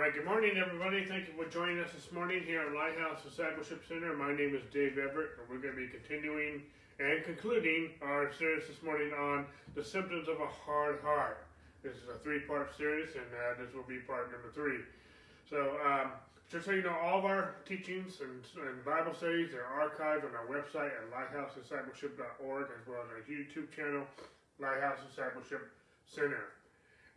right, good morning, everybody. Thank you for joining us this morning here at Lighthouse Discipleship Center. My name is Dave Everett, and we're going to be continuing and concluding our series this morning on the symptoms of a hard heart. This is a three-part series, and uh, this will be part number three. So, um, just so you know, all of our teachings and, and Bible studies are archived on our website at lighthousediscipleship.org, as well as our YouTube channel, Lighthouse Discipleship Center.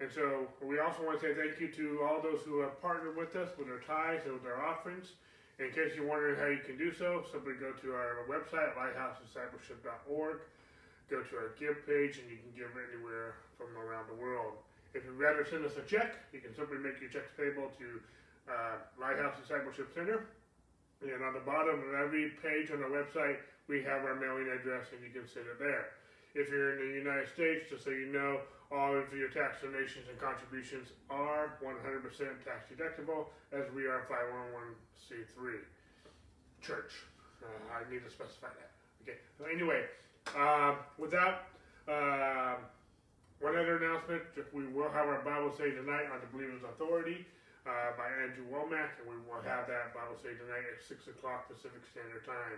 And so we also want to say thank you to all those who have partnered with us with their tithes and with their offerings. In case you're wondering how you can do so, simply go to our website, lighthousediscipleship.org, go to our give page, and you can give anywhere from around the world. If you'd rather send us a check, you can simply make your checks payable to uh, Lighthouse Discipleship Center. And on the bottom of every page on our website, we have our mailing address, and you can send it there. If you're in the United States, just so you know, all of your tax donations and contributions are 100% tax deductible, as we are 501c3 church. Uh, I need to specify that. Okay. So anyway, uh, without uh, one other announcement, we will have our Bible study tonight on the Believer's Authority uh, by Andrew Wommack, and we will have that Bible study tonight at 6 o'clock Pacific Standard Time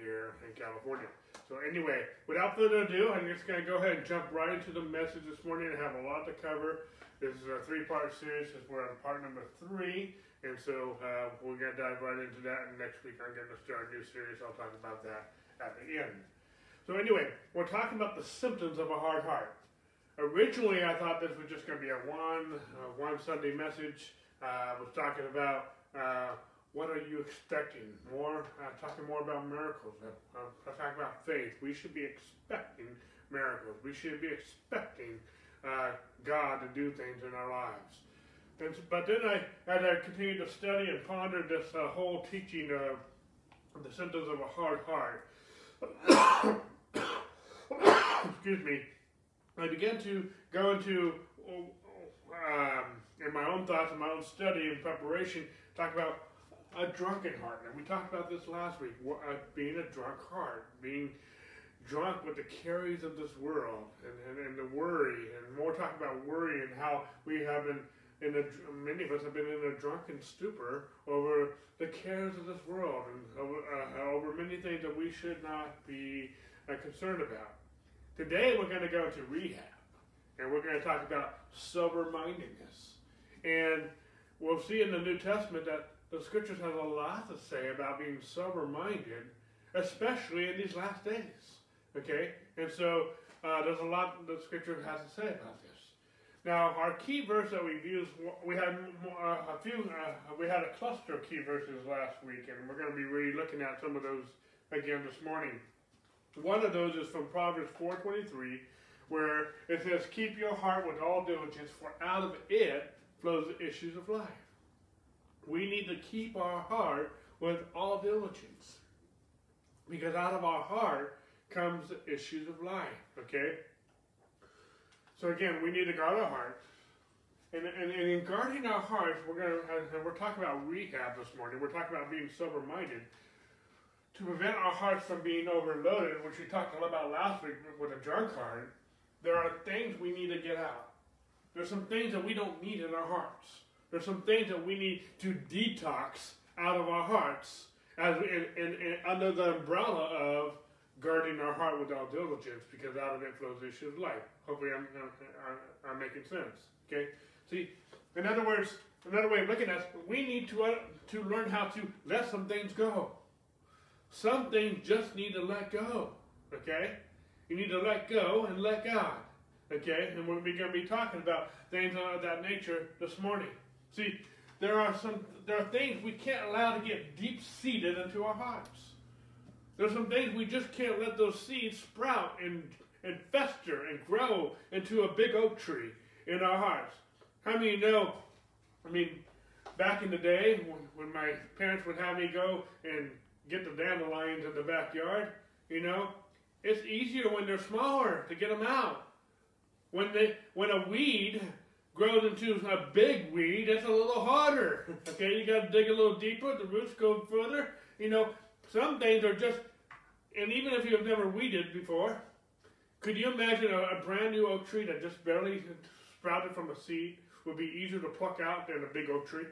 here in California. So anyway, without further ado, I'm just going to go ahead and jump right into the message this morning. I have a lot to cover. This is a three-part series. We're on part number three, and so uh, we're going to dive right into that. And next week, I'm going to start a new series. I'll talk about that at the end. So anyway, we're talking about the symptoms of a hard heart. Originally, I thought this was just going to be a one uh, one Sunday message. Uh, I was talking about uh, what are you expecting? More, uh, talking more about miracles. Uh, uh, talking about faith. We should be expecting miracles. We should be expecting uh, God to do things in our lives. And, but then I, as I continued to study and ponder this uh, whole teaching of the symptoms of a hard heart, excuse me, I began to go into, um, in my own thoughts and my own study and preparation, talk about a drunken heart. And we talked about this last week. Uh, being a drunk heart, being drunk with the cares of this world and, and, and the worry. And more talk about worry and how we have been in a, many of us have been in a drunken stupor over the cares of this world and over, uh, over many things that we should not be uh, concerned about. Today we're going to go to rehab and we're going to talk about sober mindedness. And we'll see in the New Testament that the scriptures have a lot to say about being sober minded, especially in these last days. Okay? And so uh, there's a lot the scripture has to say about this. Now, our key verse that we've used, we had uh, a few, uh, we had a cluster of key verses last week, and we're going to be really looking at some of those again this morning. One of those is from Proverbs 4.23, where it says, Keep your heart with all diligence, for out of it flows the issues of life we need to keep our heart with all diligence. Because out of our heart comes the issues of life, okay? So again, we need to guard our heart. And, and, and in guarding our hearts, we're going to, and we're talking about rehab this morning. We're talking about being sober-minded. To prevent our hearts from being overloaded, which we talked a lot about last week with a drunk heart, there are things we need to get out. There's some things that we don't need in our hearts. There's some things that we need to detox out of our hearts as we, in, in, in, under the umbrella of guarding our heart with all diligence because out of it flows the issue of life. Hopefully I'm, I'm, I'm making sense. Okay? See, in other words, another way of looking at it, we need to, uh, to learn how to let some things go. Some things just need to let go. Okay? You need to let go and let God. Okay? And we're going to be talking about things of that nature this morning. See, there are some there are things we can't allow to get deep seated into our hearts. There's some things we just can't let those seeds sprout and and fester and grow into a big oak tree in our hearts. How many know? I mean, back in the day when, when my parents would have me go and get the dandelions in the backyard, you know, it's easier when they're smaller to get them out. When they when a weed grows into a big weed, it's a little harder. Okay, you got to dig a little deeper. The roots go further. You know, some things are just, and even if you've never weeded before, could you imagine a, a brand new oak tree that just barely sprouted from a seed? would be easier to pluck out than a big oak tree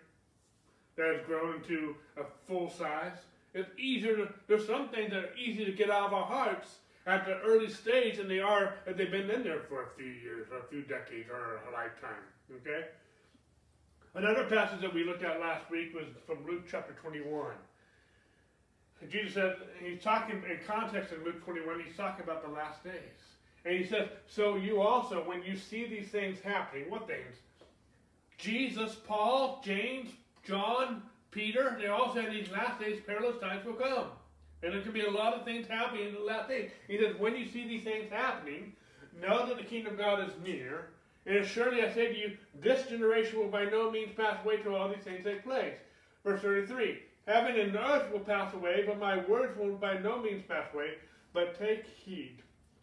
that has grown into a full size. It's easier to, there's some things that are easy to get out of our hearts at the early stage than they are if they've been in there for a few years or a few decades or a lifetime. Okay? Another passage that we looked at last week was from Luke chapter 21. Jesus said, he's talking in context in Luke 21, he's talking about the last days. And he says, So you also, when you see these things happening, what things? Jesus, Paul, James, John, Peter, they all said these last days, perilous times will come. And there can be a lot of things happening in the last days. He says, When you see these things happening, know that the kingdom of God is near. And surely I say to you, this generation will by no means pass away till all these things take place. Verse 33 Heaven and earth will pass away, but my words will by no means pass away. But take heed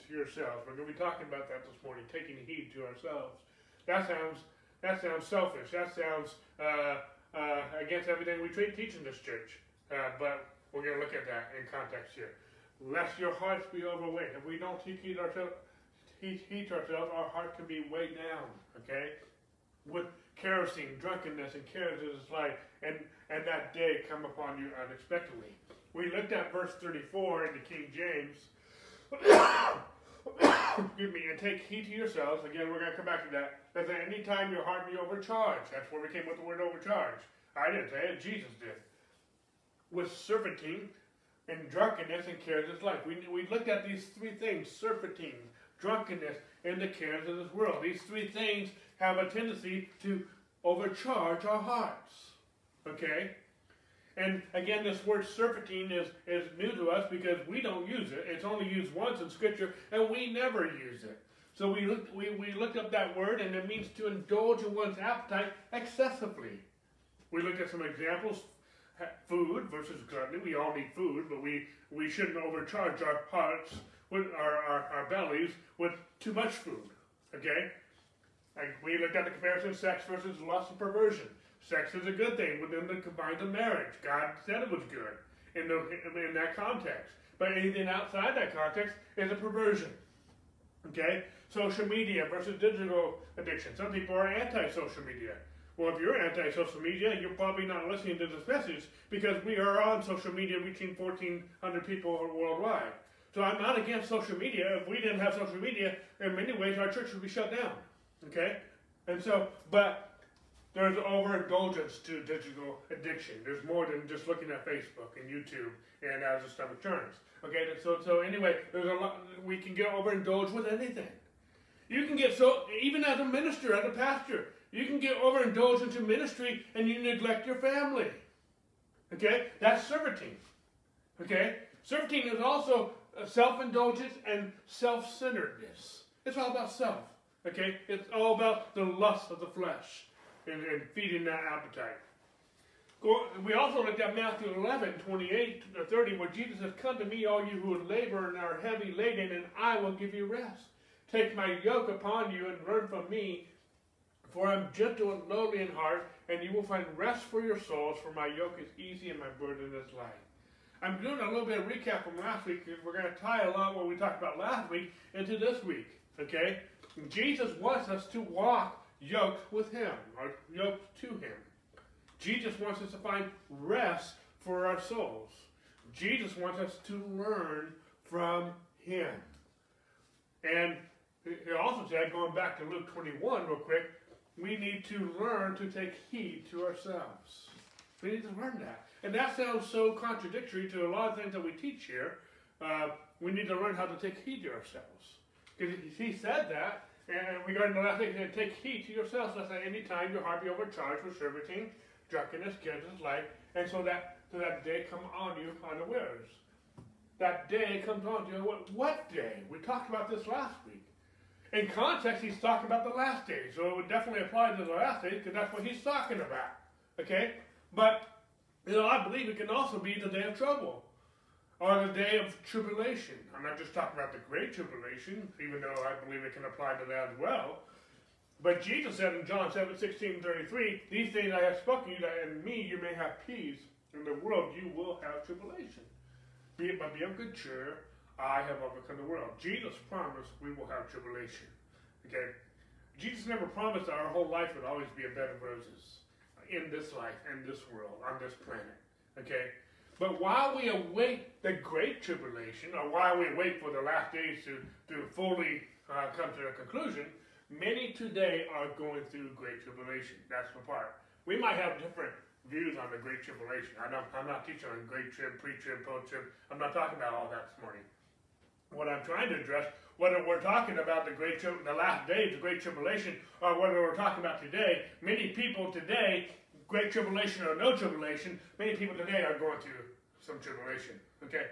to yourselves. We're going to be talking about that this morning, taking heed to ourselves. That sounds that sounds selfish. That sounds uh, uh, against everything we teach in this church. Uh, but we're going to look at that in context here. Lest your hearts be overweight. If we don't take heed ourselves, to ourselves, our heart can be weighed down. Okay, with carousing, drunkenness, and carelessness life, and and that day come upon you unexpectedly. We looked at verse 34 in the King James. Excuse me, and take heed to yourselves. Again, we're going to come back to that. That at any time your heart be overcharged. That's where we came with the word overcharged. I didn't say it, Jesus did. With surfeiting and drunkenness and cares of life. We, we looked at these three things surfeiting, drunkenness, and the cares of this world. These three things have a tendency to overcharge our hearts. Okay? And again, this word surfeiting is, is new to us because we don't use it. It's only used once in Scripture, and we never use it. So we looked, we, we looked up that word, and it means to indulge in one's appetite excessively. We looked at some examples food versus gluttony. We all need food, but we, we shouldn't overcharge our hearts, with our, our, our bellies, with too much food. Okay? And we looked at the comparison of sex versus lust and perversion. Sex is a good thing within the confines of marriage. God said it was good in, the, in that context. But anything outside that context is a perversion. Okay? Social media versus digital addiction. Some people are anti-social media. Well, if you're anti-social media, you're probably not listening to this message because we are on social media reaching 1,400 people worldwide. So I'm not against social media. If we didn't have social media, in many ways our church would be shut down. Okay? And so, but there's overindulgence to digital addiction. There's more than just looking at Facebook and YouTube and as the stomach turns. Okay, so so anyway, there's a lot we can get overindulged with anything. You can get so even as a minister, as a pastor, you can get overindulged into ministry and you neglect your family. Okay, that's surfeiting. Okay, surfeiting is also Uh, self-indulgence and self-centeredness. It's all about self. Okay, it's all about the lust of the flesh and, and feeding that appetite. We also looked at Matthew 11, 28 to 30, where Jesus says, Come to me, all you who labor and are heavy laden, and I will give you rest. Take my yoke upon you and learn from me, for I'm gentle and lowly in heart, and you will find rest for your souls, for my yoke is easy and my burden is light. I'm doing a little bit of recap from last week because we're going to tie a lot what we talked about last week into this week. Okay? Jesus wants us to walk yoked with him, or yoked to him. Jesus wants us to find rest for our souls. Jesus wants us to learn from him. And he also said, going back to Luke 21 real quick, we need to learn to take heed to ourselves. We need to learn that. And that sounds so contradictory to a lot of things that we teach here. Uh, we need to learn how to take heed to ourselves. Because he said that, and regarding the last thing, take heed to yourselves, lest at any time your heart be overcharged with surfeiting, drunkenness, carelessness, life, and so that so that day come on you unawares. That day comes on you. What, what day? We talked about this last week. In context, he's talking about the last day, so it would definitely apply to the last day because that's what he's talking about. Okay, but you know, I believe it can also be the day of trouble or the day of tribulation. I'm not just talking about the great tribulation, even though I believe it can apply to that as well. But Jesus said in John 7, 16, 33, These things I have spoken to you, that in me you may have peace. In the world you will have tribulation. Be it but be of good cheer, I have overcome the world. Jesus promised we will have tribulation. Okay? Jesus never promised that our whole life would always be a bed of roses in this life, in this world, on this planet. Okay? But while we await the great tribulation, or while we wait for the last days to, to fully uh, come to a conclusion, many today are going through great tribulation. That's the part. We might have different views on the great tribulation. I I'm not teaching on great trib, pre-trib, post-trib. I'm not talking about all that this morning. What I'm trying to address, whether we're talking about the great the last days, the great tribulation, or whether we're talking about today, many people today great tribulation or no tribulation, many people today are going through some tribulation. Okay?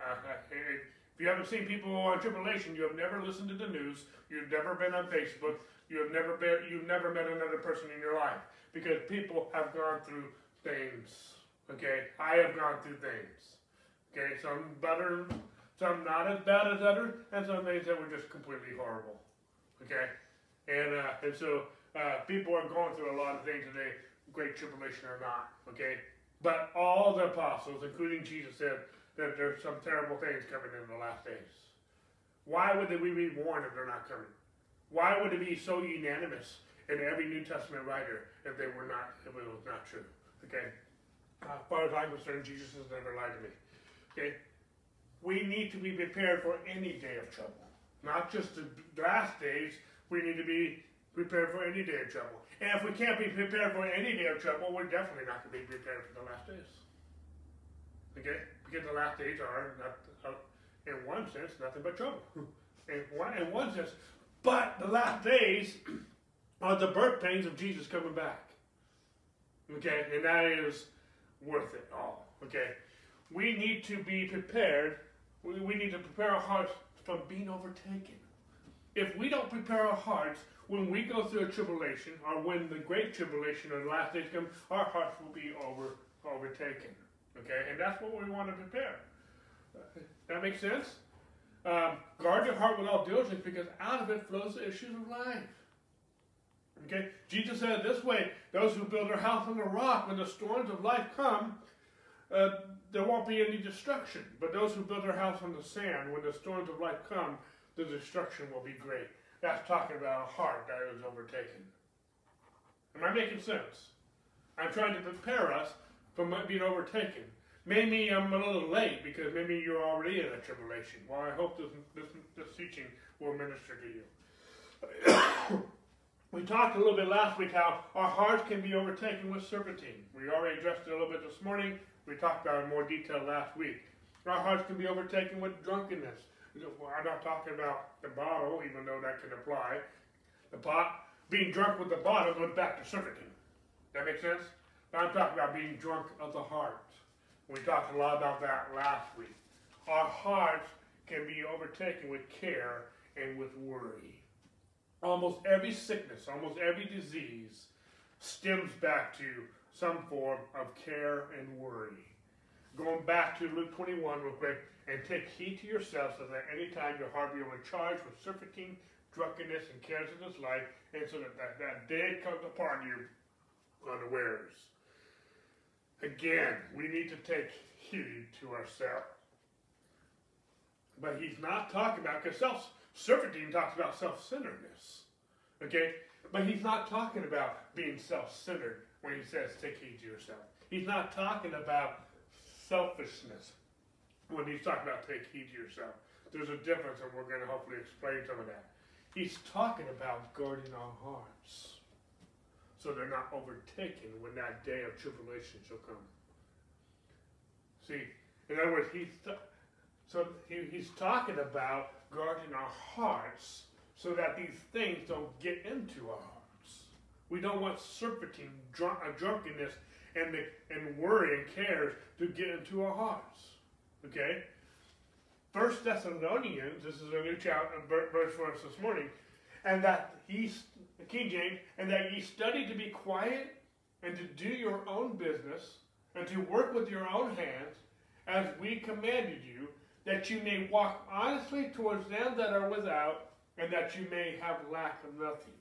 Uh, if you haven't seen people on tribulation, you have never listened to the news, you've never been on Facebook, you have never been, you've never met another person in your life because people have gone through things. Okay, I have gone through things. Okay, some better, some not as bad as others, and some things that were just completely horrible. Okay, and uh, and so uh, people are going through a lot of things today great tribulation or not. Okay? But all the apostles, including Jesus, said that there's some terrible things coming in the last days. Why would we be warned if they're not coming? Why would it be so unanimous in every New Testament writer if they were not, if it was not true? Okay? Uh, as far as I'm concerned, Jesus has never lied to me. Okay? We need to be prepared for any day of trouble. Not just the last days, we need to be prepared for any day of trouble. And if we can't be prepared for any day of trouble, we're definitely not going to be prepared for the last days. Okay? Because the last days are, not, in one sense, nothing but trouble. In one, in one sense. But the last days are the birth pains of Jesus coming back. Okay? And that is worth it all. Okay? We need to be prepared. We, we need to prepare our hearts from being overtaken. If we don't prepare our hearts, when we go through a tribulation, or when the great tribulation or the last days come, our hearts will be over overtaken. Okay, and that's what we want to prepare. That makes sense. Um, guard your heart with all diligence, because out of it flows the issues of life. Okay, Jesus said it this way: Those who build their house on the rock, when the storms of life come, uh, there won't be any destruction. But those who build their house on the sand, when the storms of life come, the destruction will be great. That's talking about a heart that is overtaken. Am I making sense? I'm trying to prepare us from being overtaken. Maybe I'm a little late because maybe you're already in a tribulation. Well, I hope this, this, this teaching will minister to you. we talked a little bit last week how our hearts can be overtaken with surfeiting. We already addressed it a little bit this morning. We talked about it in more detail last week. Our hearts can be overtaken with drunkenness. I'm not talking about the bottle, even though that can apply. The pot, being drunk with the bottle goes back to surfeiting. That makes sense? Now I'm talking about being drunk of the heart. We talked a lot about that last week. Our hearts can be overtaken with care and with worry. Almost every sickness, almost every disease stems back to some form of care and worry. Going back to Luke 21 real quick, and take heed to yourselves so that any time your heart be overcharged with surfeiting, drunkenness, and cares of this life, and so that that, that day comes upon you unawares. Again, we need to take heed to ourselves. But he's not talking about, because self surfeiting talks about self centeredness. Okay? But he's not talking about being self centered when he says take heed to yourself. He's not talking about selfishness when he's talking about take heed to yourself. There's a difference, and we're going to hopefully explain some of that. He's talking about guarding our hearts so they're not overtaken when that day of tribulation shall come. See, in other words, he's so he, he's talking about guarding our hearts so that these things don't get into our hearts. We don't want surfeiting, drunk, uh, drunkenness, and the, and worry and cares to get into our hearts. Okay? First Thessalonians, this is a new chapter, verse for us this morning, and that he, King James, and that ye study to be quiet and to do your own business and to work with your own hands, as we commanded you, that you may walk honestly towards them that are without, and that you may have lack of nothing.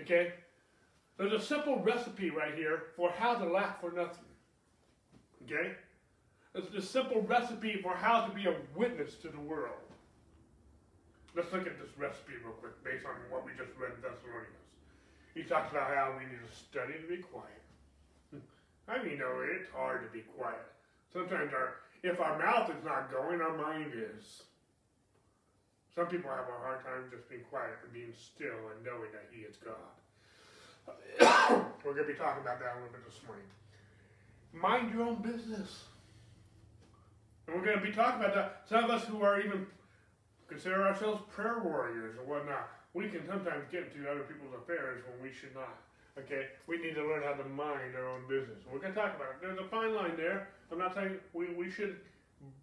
Okay? There's a simple recipe right here for how to lack for nothing. Okay? It's a simple recipe for how to be a witness to the world. let's look at this recipe real quick based on what we just read in Thessalonians. He talks about how we need to study to be quiet. I mean, know, it's hard to be quiet. Sometimes our if our mouth is not going, our mind is. Some people have a hard time just being quiet and being still and knowing that He is God. We're going to be talking about that a little bit this morning. Mind your own business. And we're going to be talking about that. Some of us who are even consider ourselves prayer warriors or whatnot, we can sometimes get into other people's affairs when we should not. Okay, we need to learn how to mind our own business. We're going to talk about it. There's a fine line there. I'm not saying we, we should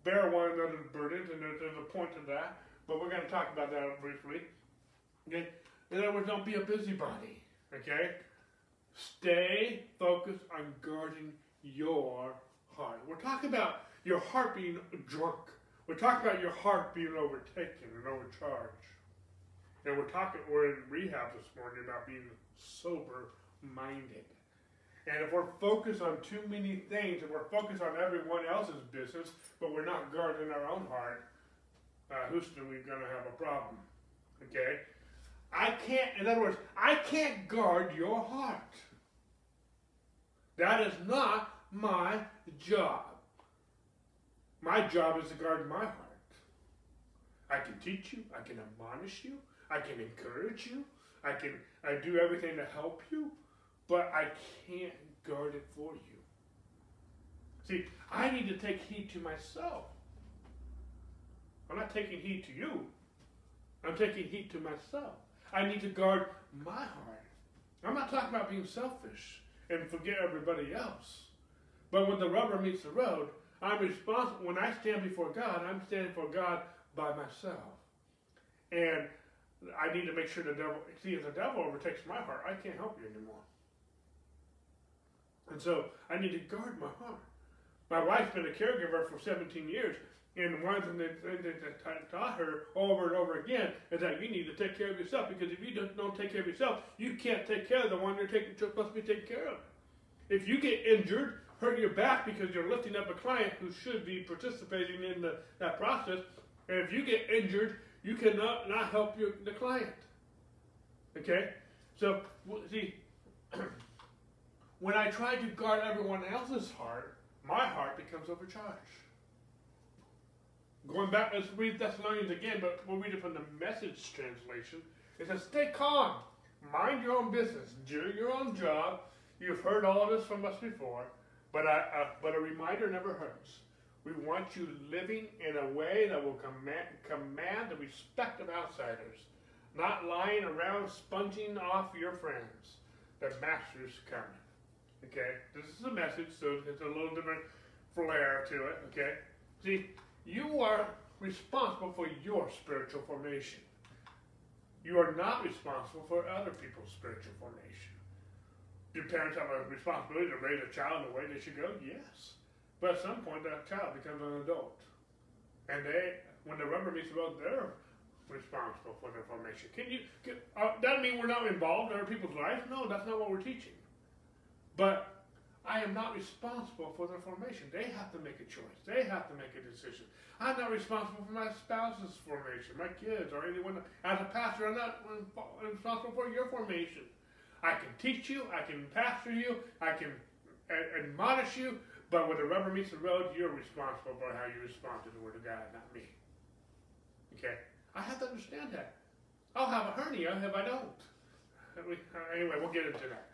bear one another's burdens, and there's a point to that, but we're going to talk about that briefly. Okay, in other words, don't be a busybody. Okay, stay focused on guarding your heart. We're talking about your heart being drunk. We're talking about your heart being overtaken and overcharged. And we're talking, we're in rehab this morning about being sober minded. And if we're focused on too many things and we're focused on everyone else's business, but we're not guarding our own heart, uh, who's we're going to have a problem? Okay? I can't, in other words, I can't guard your heart. That is not my job. My job is to guard my heart. I can teach you, I can admonish you, I can encourage you, I can I do everything to help you, but I can't guard it for you. See, I need to take heed to myself. I'm not taking heed to you. I'm taking heed to myself. I need to guard my heart. I'm not talking about being selfish and forget everybody else. But when the rubber meets the road, I'm responsible. When I stand before God, I'm standing for God by myself. And I need to make sure the devil, see, if the devil overtakes my heart, I can't help you anymore. And so I need to guard my heart. My wife's been a caregiver for 17 years, and one thing that, that taught her over and over again is that you need to take care of yourself because if you don't, don't take care of yourself, you can't take care of the one you're taking, supposed to be taking care of. If you get injured, hurt your back because you're lifting up a client who should be participating in the, that process, and if you get injured, you cannot not help your, the client. Okay? So, see, when I try to guard everyone else's heart, my heart becomes overcharged. Going back, let's read Thessalonians again, but we'll read it from the message translation. It says, Stay calm, mind your own business, do your own job. You've heard all this from us before, but a, a but a reminder never hurts. We want you living in a way that will command, command the respect of outsiders, not lying around sponging off your friends. The master's coming. Okay? This is a message, so it's a little different flair to it. Okay? See, you are responsible for your spiritual formation. You are not responsible for other people's spiritual formation. Do parents have a responsibility to raise a child the way they should go? Yes. But at some point, that child becomes an adult. And they, when the rubber meets the road, they're responsible for their formation. Can you, can, uh, doesn't mean we're not involved in other people's lives. No, that's not what we're teaching. But I am not responsible for their formation. They have to make a choice. They have to make a decision. I'm not responsible for my spouse's formation, my kids, or anyone. As a pastor, I'm not responsible for your formation. I can teach you, I can pastor you, I can admonish you, but when the rubber meets the road, you're responsible for how you respond to the Word of God, not me. Okay? I have to understand that. I'll have a hernia if I don't. Uh, anyway, we'll get into that.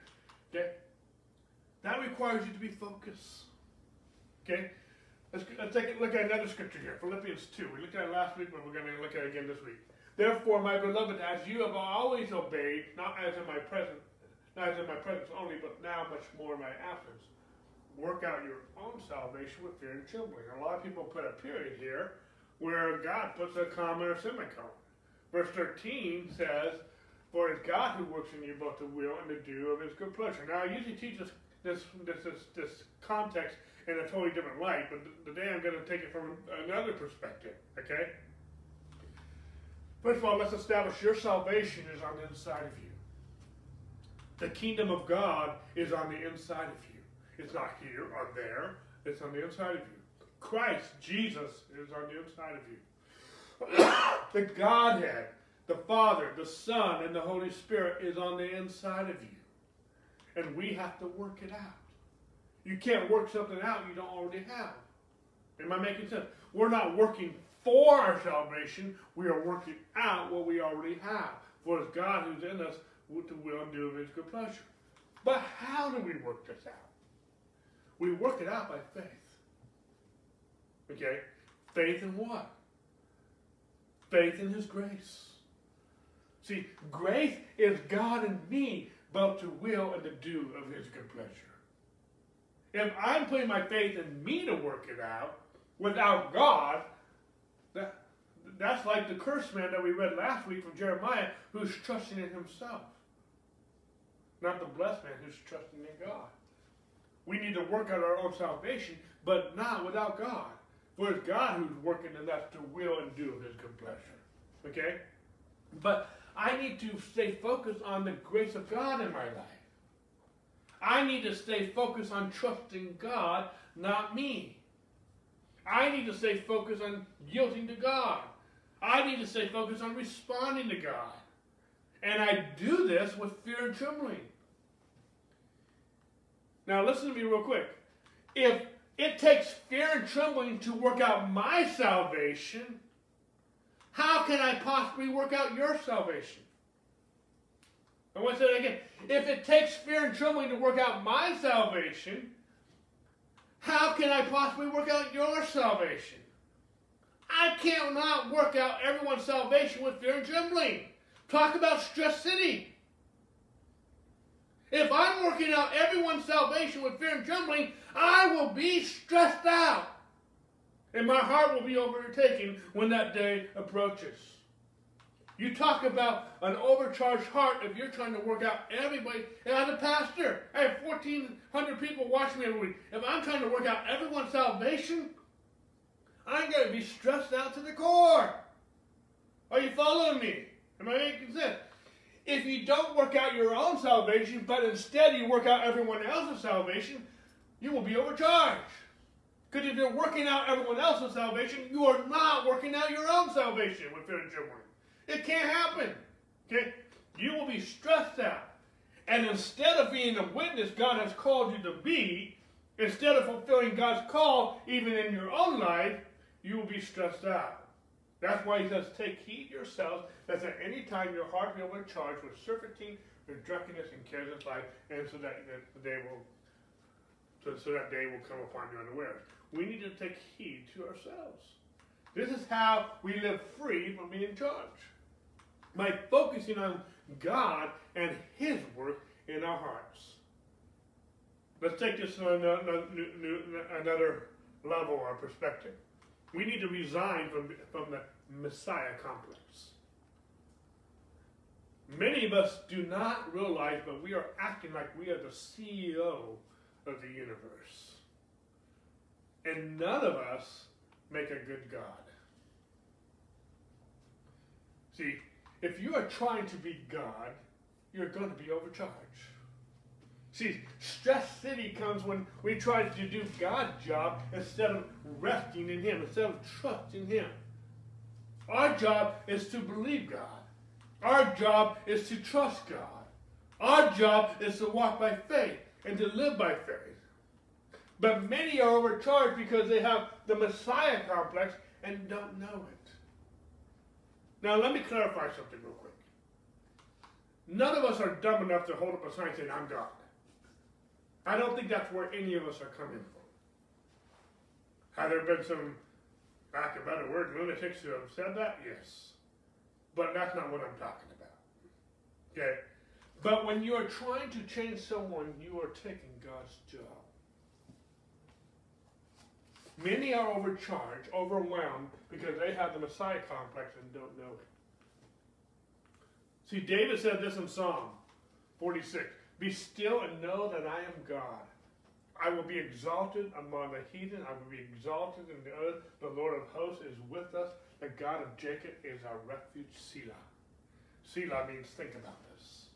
Okay? That requires you to be focused. Okay? Let's, let's take a look at another scripture here. Philippians 2. We looked at it last week, but we're going to look at it again this week. Therefore, my beloved, as you have always obeyed, not as in my presence, not as in my presence only, but now much more in my absence, work out your own salvation with fear and trembling. A lot of people put a period here where God puts a comma or semicolon. Verse 13 says, For it's God who works in you both the will and the do of his good pleasure. Now, I usually teach this, this, this, this, this context in a totally different light, but today I'm going to take it from another perspective, okay? First of all, let's establish your salvation is on the inside of you. The kingdom of God is on the inside of you. It's not here or there. It's on the inside of you. Christ, Jesus, is on the inside of you. the Godhead, the Father, the Son, and the Holy Spirit is on the inside of you. And we have to work it out. You can't work something out you don't already have. Am I making sense? We're not working for our salvation, we are working out what we already have. For it's God who's in us to will and do of his good pleasure. But how do we work this out? We work it out by faith. Okay? Faith in what? Faith in his grace. See, grace is God and me both to will and to do of his good pleasure. If I'm putting my faith in me to work it out without God, that, that's like the cursed man that we read last week from Jeremiah who's trusting in himself. Not the blessed man who's trusting in God. We need to work out our own salvation, but not without God. For it's God who's working in us to will and do his good pleasure. Okay? But I need to stay focused on the grace of God in my life. I need to stay focused on trusting God, not me. I need to stay focused on yielding to God. I need to stay focused on responding to God. And I do this with fear and trembling. Now, listen to me real quick. If it takes fear and trembling to work out my salvation, how can I possibly work out your salvation? I want to say that again. If it takes fear and trembling to work out my salvation, how can I possibly work out your salvation? I cannot work out everyone's salvation with fear and trembling. Talk about stress city. If I'm working out everyone's salvation with fear and trembling, I will be stressed out. And my heart will be overtaken when that day approaches. You talk about an overcharged heart if you're trying to work out everybody. And as a pastor, I have 1,400 people watching me every week. If I'm trying to work out everyone's salvation, I'm going to be stressed out to the core. Are you following me? Am I making sense? If you don't work out your own salvation, but instead you work out everyone else's salvation, you will be overcharged. Because if you're working out everyone else's salvation, you are not working out your own salvation with fear and trembling. It can't happen. Okay? You will be stressed out. And instead of being the witness God has called you to be, instead of fulfilling God's call even in your own life, you will be stressed out. That's why he says, Take heed yourselves, that at any time your heart be overcharged with surfeiting, with drunkenness, and cares of life, and so that the day will so, so that day will come upon you unawares. We need to take heed to ourselves. This is how we live free from being charged. By focusing on God and His work in our hearts. Let's take this to another, another level or perspective. We need to resign from, from the Messiah complex. Many of us do not realize, but we are acting like we are the CEO of the universe. And none of us make a good God. See, if you are trying to be God, you're going to be overcharged. See, stress city comes when we try to do God's job instead of resting in Him, instead of trusting Him. Our job is to believe God. Our job is to trust God. Our job is to walk by faith and to live by faith. But many are overcharged because they have the Messiah complex and don't know it. Now, let me clarify something real quick. None of us are dumb enough to hold up a sign saying, I'm God. I don't think that's where any of us are coming from. Have there been some, back a better word, lunatics who have said that? Yes. But that's not what I'm talking about. Okay? But when you are trying to change someone, you are taking God's job. Many are overcharged, overwhelmed, because they have the Messiah complex and don't know it. See, David said this in Psalm 46 Be still and know that I am God. I will be exalted among the heathen. I will be exalted in the earth. The Lord of hosts is with us. The God of Jacob is our refuge, Selah. Selah means think about this.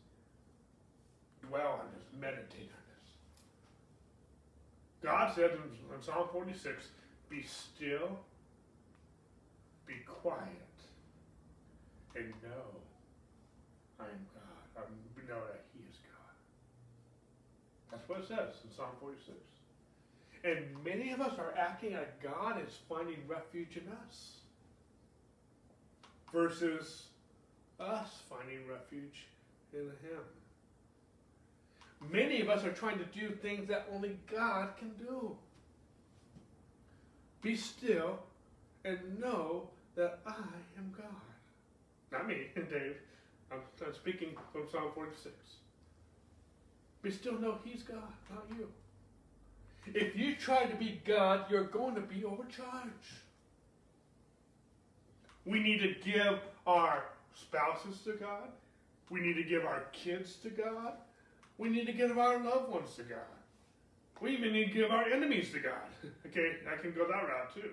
Dwell on this. Meditate on this. God said in, Psalm 46, be still, be quiet, and know I am God. I know that. That's what it says in Psalm 46. And many of us are acting like God is finding refuge in us versus us finding refuge in Him. Many of us are trying to do things that only God can do. Be still and know that I am God. Not me, and Dave. I'm, I'm speaking from Psalm 46. Be still, know He's God, not you. If you try to be God, you're going to be overcharged. We need to give our spouses to God. We need to give our kids to God. We need to give our loved ones to God. We even need to give our enemies to God. okay, I can go that route too.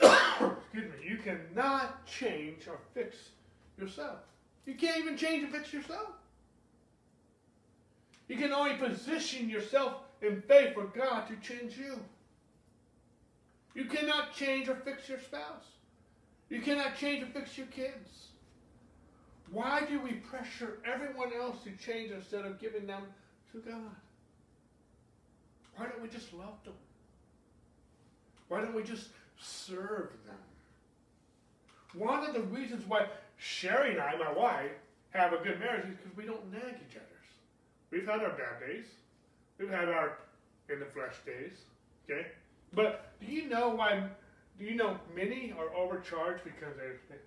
Excuse me. You cannot change or fix yourself. You can't even change and fix yourself. You can only position yourself in faith for God to change you. You cannot change or fix your spouse. You cannot change or fix your kids. Why do we pressure everyone else to change instead of giving them to God? Why don't we just love them? Why don't we just serve them? One of the reasons why Sherry and I, my wife, have a good marriage is because we don't nag each other. We've had our bad days. We've had our in the flesh days. Okay? But do you know why do you know many are overcharged because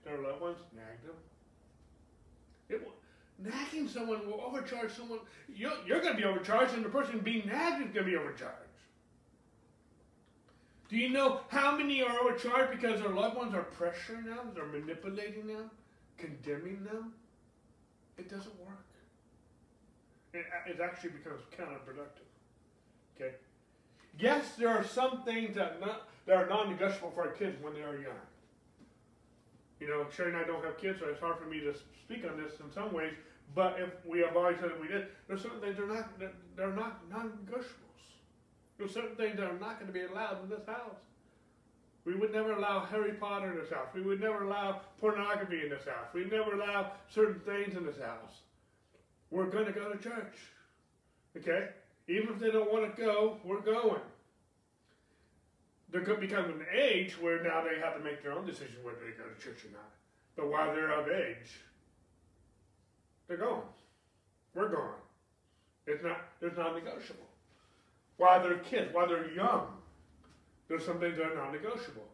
their loved ones nag them? It, nagging someone will overcharge someone. You're, you're going to be overcharged, and the person being nagged is going to be overcharged. Do you know how many are overcharged because their loved ones are pressuring them, they're manipulating them, condemning them? It doesn't work. It, uh, it actually becomes counterproductive. Okay? Yes, there are some things that not that are non-negotiable for our kids when they are young. You know, Sherry and I don't have kids, so it's hard for me to speak on this in some ways. But if we have always said that we did, there's certain things that are not they're not non-negotiables. There's certain things that are not going to be allowed in this house. We would never allow Harry Potter in this house. We would never allow pornography in this house. We never allow certain things in this house. We're going to go to church. Okay? Even if they don't want to go, we're going there could become an age where now they have to make their own decision whether they go to church or not. But while they're of age, they're going. We're going. It's not. It's non-negotiable. While they're kids, while they're young, there's some things that are non-negotiable.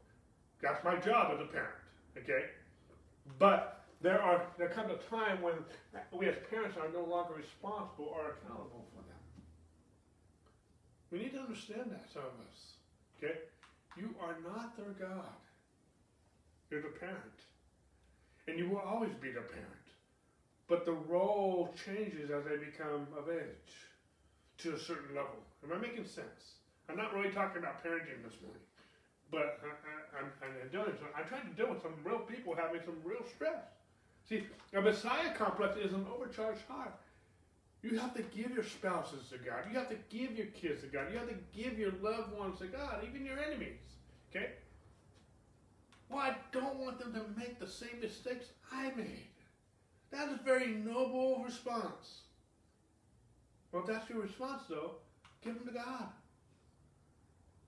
That's my job as a parent. Okay, but there are there comes a time when we as parents are no longer responsible or accountable for them. We need to understand that, some of us. Okay? You are not their God. You're the parent. And you will always be the parent. But the role changes as they become of age to a certain level. Am I making sense? I'm not really talking about parenting this morning. But I, am doing so. I'm trying to deal with some real people having some real stress. See, a Messiah complex is an overcharged heart. You have to give your spouses to God. You have to give your kids to God. You have to give your loved ones to God, even your enemies. Okay? Well, I don't want them to make the same mistakes I made. That's a very noble response. Well, that's your response, though, give them to God.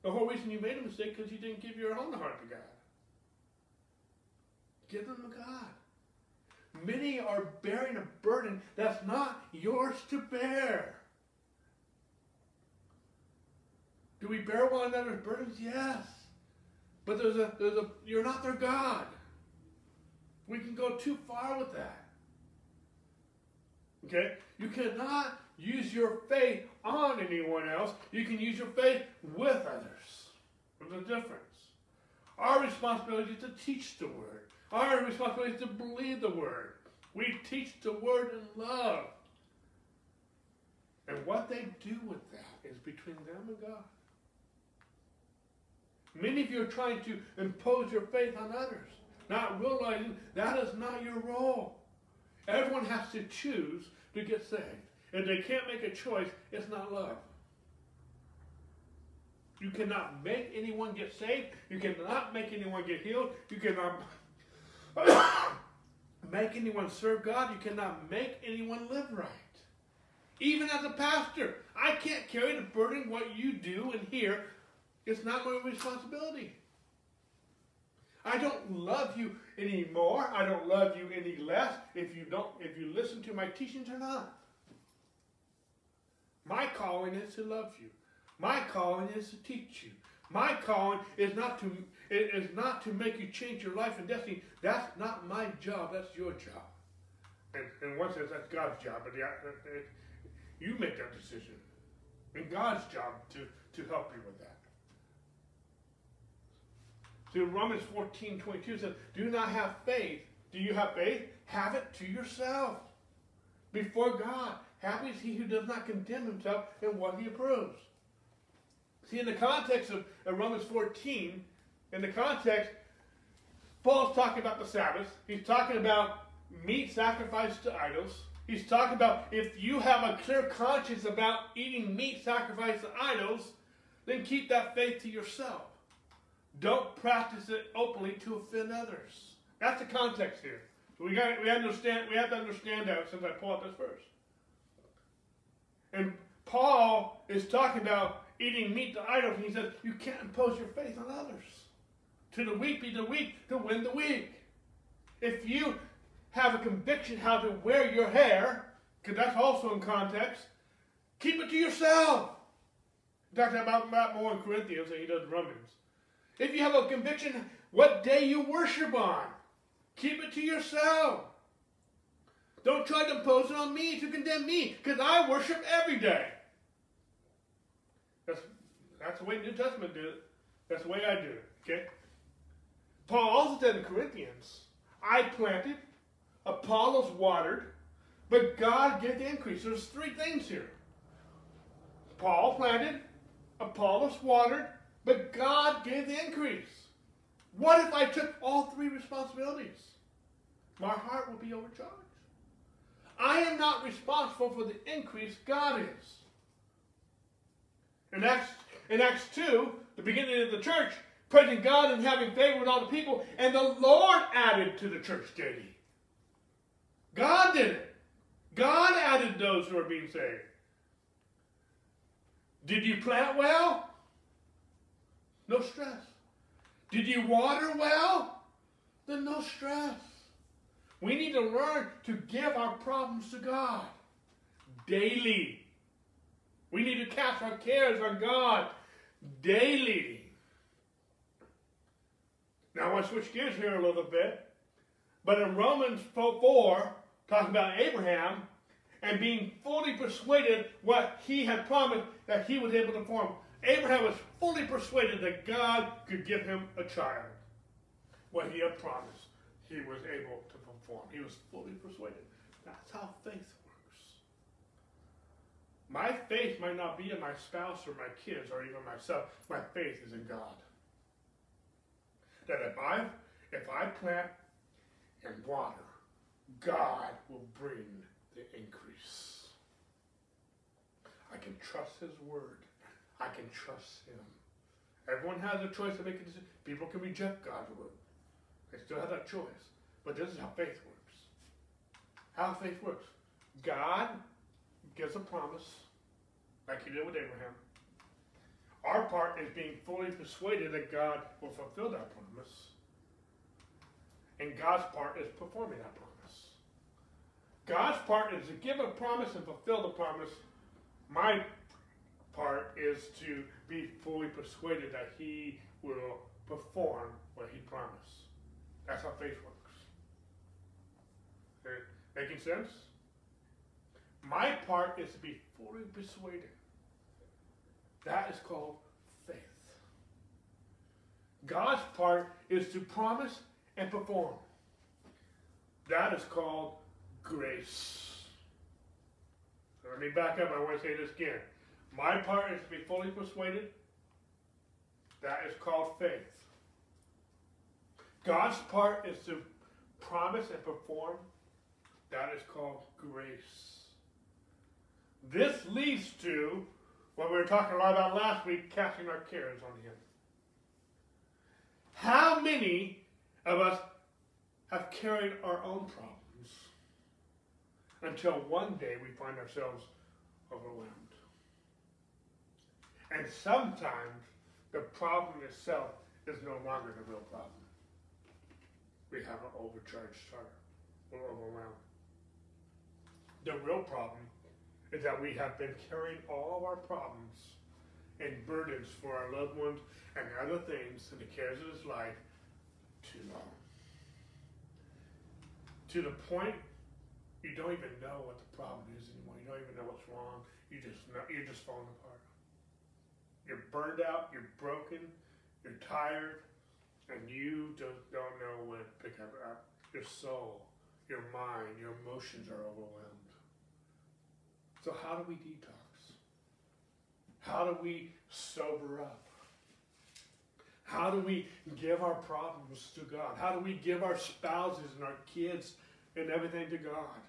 The whole reason you made a mistake because you didn't give your own heart to God. Give them to God. Many are bearing a burden that's not yours to bear. Do we bear one another's burdens? Yes. But there's a, there's a, you're not their God. We can go too far with that. Okay? You cannot use your faith on anyone else. You can use your faith with others. There's a difference. Our responsibility is to teach the word. Our responsibility is to believe the word. We teach the word in love. And what they do with that is between them and God. Many of you are trying to impose your faith on others, not realizing that is not your role. Everyone has to choose to get saved. If they can't make a choice, it's not love. You cannot make anyone get saved. You cannot make anyone get healed. You cannot make anyone serve God. You cannot make anyone live right. Even as a pastor, I can't carry the burden. What you do and hear It's not my responsibility. I don't love you anymore. I don't love you any less if you don't if you listen to my teachings or not. My calling is to love you. My calling is to teach you. My calling is not to is not to make you change your life and destiny. That's not my job. That's your job. And in one that's God's job. But you make that decision. And God's job to, to help you with that. So Romans 14, 22 says, Do not have faith. Do you have faith? Have it to yourself. Before God. Happy is he who does not condemn himself in what he approves. See, in the context of, of Romans 14, in the context, Paul's talking about the Sabbath. He's talking about meat sacrificed to idols. He's talking about if you have a clear conscience about eating meat sacrificed to idols, then keep that faith to yourself. Don't practice it openly to offend others. That's the context here. So we got we understand we have to understand that since I pull up this verse. And Paul is talking about eating meat to idols, and he says you can't impose your faith on others. To the weak be the weak to win the weak. If you have a conviction how to wear your hair, because that's also in context, keep it to yourself. Talks about that more in Corinthians than he does Romans. If you have a conviction what day you worship on, keep it to yourself. Don't try to impose it on me to condemn me, because I worship every day. That's, that's the way New Testament did it. That's the way I do it. Okay? Paul also said in Corinthians, I planted, Apollos watered, but God gave the increase. There's three things here. Paul planted, Apollos watered, but God gave the increase. What if I took all three responsibilities? My heart will be overcharged. I am not responsible for the increase, God is. In Acts, in Acts 2, the beginning of the church, praising God and having favor with all the people, and the Lord added to the church daily. God did it. God added those who are being saved. Did you plant well? No stress. Did you water well? Then no stress. We need to learn to give our problems to God daily. We need to cast our cares on God daily. Now I want to switch gears here a little bit. But in Romans 4, talking about Abraham and being fully persuaded what he had promised that he was able to perform. Abraham was fully persuaded that God could give him a child. What he had promised, he was able to perform. He was fully persuaded. That's how faith works. My faith might not be in my spouse or my kids or even myself. My faith is in God. That if I if I plant and water, God will bring the increase. I can trust His word. I can trust Him. Everyone has a choice to make a decision. People can reject God's word. They still have that choice. But this is how faith works. How faith works. God gives a promise, like He did with Abraham. Part is being fully persuaded that God will fulfill that promise. And God's part is performing that promise. God's part is to give a promise and fulfill the promise. My part is to be fully persuaded that He will perform what He promised. That's how faith works. Okay. Making sense? My part is to be fully persuaded. That is called. God's part is to promise and perform. That is called grace. Let me back up. I want to say this again. My part is to be fully persuaded. That is called faith. God's part is to promise and perform. That is called grace. This leads to what we were talking a lot about last week casting our cares on Him. How many of us have carried our own problems? until one day we find ourselves overwhelmed. And sometimes the problem itself is no longer the real problem. We have an overcharged heart. We're overwhelmed. The real problem is that we have been carrying all of our problems and burdens for our loved ones and other things and the cares of this life too long. To the point you don't even know what the problem is anymore. You don't even know what's wrong. You just you're just falling apart. You're burned out. You're broken. You're tired, and you just don't know when to pick up. Uh, your soul, your mind, your emotions are overwhelmed. So how do we detox? How do we sober up? How do we give our problems to God? How do we give our spouses and our kids and everything to God?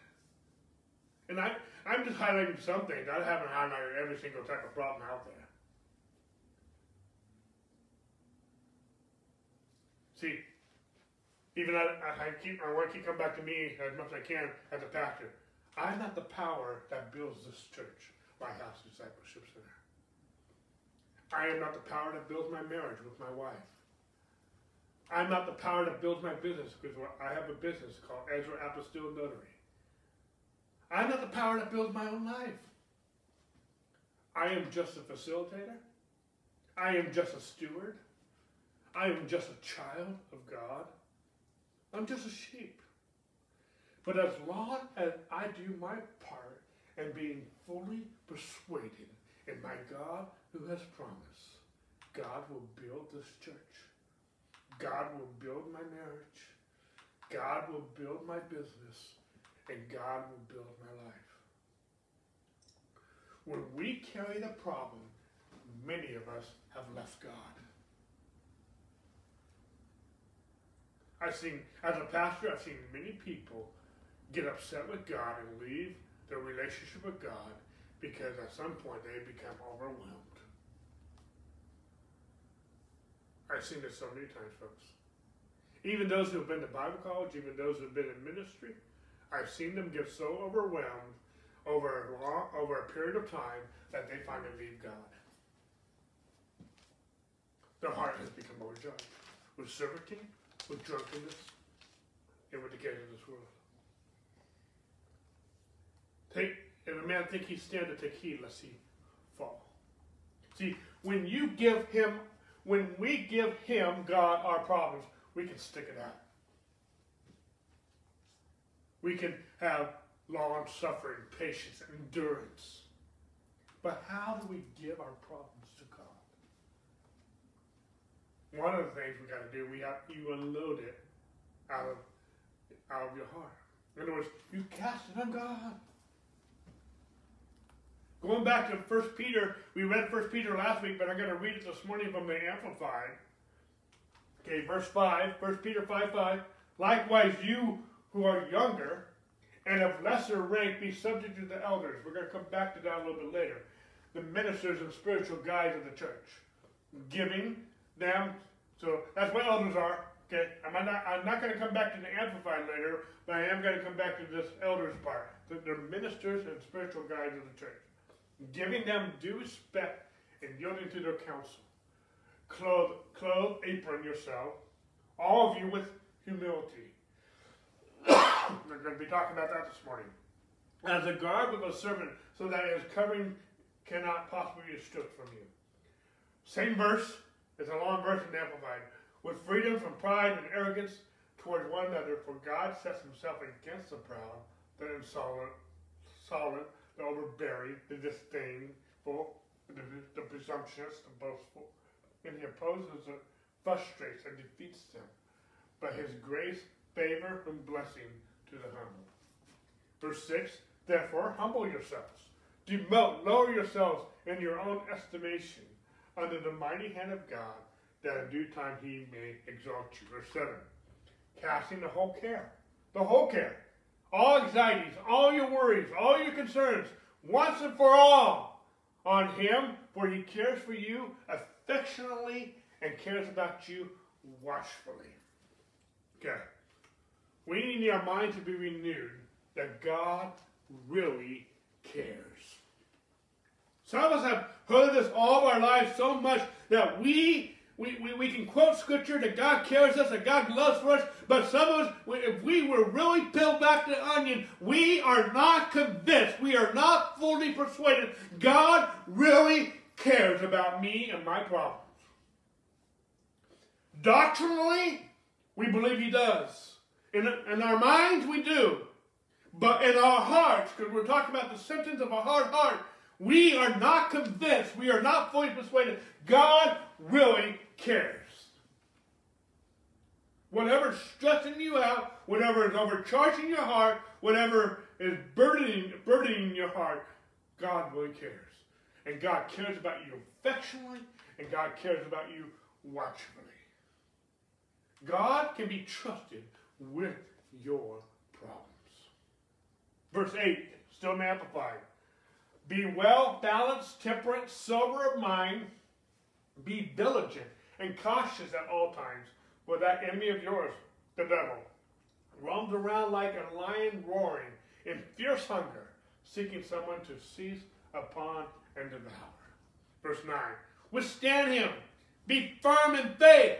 And I, I'm just highlighting some things. I haven't highlighted every single type of problem out there. See, even I, I keep want to keep coming back to me as much as I can as a pastor. I'm not the power that builds this church, my Lighthouse Discipleship Center. I am not the power that builds my marriage with my wife. I'm not the power that builds my business because I have a business called Ezra Apostille Notary. I'm not the power that builds my own life. I am just a facilitator. I am just a steward. I am just a child of God. I'm just a sheep. But as long as I do my part and being fully persuaded in my God who has promised, God will build this church. God will build my marriage. God will build my business. And God will build my life. When we carry the problem, many of us have left God. I've seen, as a pastor, I've seen many people get upset with God and leave their relationship with God because at some point they become overwhelmed. I've seen this so many times, folks. Even those who have been to Bible college, even those who have been in ministry, I've seen them get so overwhelmed over a, long, over a period of time that they finally leave God. Their heart has become overcharged with surfeiting, with drunkenness, and with the cares of this world. Take, if a man think he standeth, take heed lest he fall. See, when you give him, when we give him, God, our problems, we can stick it out. We can have long suffering, patience, endurance. But how do we give our problems to God? One of the things we got to do, we have you unload it out of out of your heart. In other words, you cast it on God. Going back to First Peter, we read First Peter last week, but I'm going to read it this morning from the Amplified. Okay, verse 5, 1 Peter 5 5. Likewise, you who are younger and of lesser rank be subject to the elders. We're going to come back to that a little bit later. The ministers and spiritual guides of the church. Giving them, so that's what elders are. Okay, I'm not, I'm not going to come back to the Amplified later, but I am going to come back to this elders part. They're ministers and spiritual guides of the church. Giving them due respect and yielding to their counsel. Clothe, clothe, apron yourself, all of you with humility we're going to be talking about that this morning. As a garb of a servant, so that his covering cannot possibly be stripped from you. Same verse, it's a long verse in Amplified. With freedom from pride and arrogance toward one another, for God sets himself against the proud, the insolent, solid, the overbearing, the disdainful, the, the presumptuous, the boastful. And he opposes it, frustrates, and defeats them. But his grace, favor, and blessing to the humble. Verse 6 Therefore, humble yourselves, demote, lower yourselves in your own estimation under the mighty hand of God, that in due time he may exalt you. Verse 7 Casting the whole care, the whole care, all anxieties, all your worries, all your concerns, once and for all, on him, for he cares for you affectionately and cares about you watchfully. Okay. We need our mind to be renewed that God really cares. Some of us have heard this all of our lives so much that we we, we, we can quote scripture that God cares us, that God loves for us, but some of us, if we were really peeled back the onion, we are not convinced, we are not fully persuaded God really cares about me and my problems. Doctrinally, we believe He does. In, in our minds, we do. But in our hearts, because we're talking about the symptoms of a hard heart, we are not convinced, we are not fully persuaded God really cares. Whatever's stressing you out, whatever is overcharging your heart, whatever is burdening, burdening your heart, God really cares. And God cares about you affectionately, and God cares about you watchfully. God can be trusted with your problems. Verse 8, still Amplified. Be well balanced, temperate, sober of mind, be diligent and cautious at all times, for that enemy of yours, the devil, roams around like a lion roaring in fierce hunger, seeking someone to seize upon and devour. Verse 9 Withstand him, be firm in faith.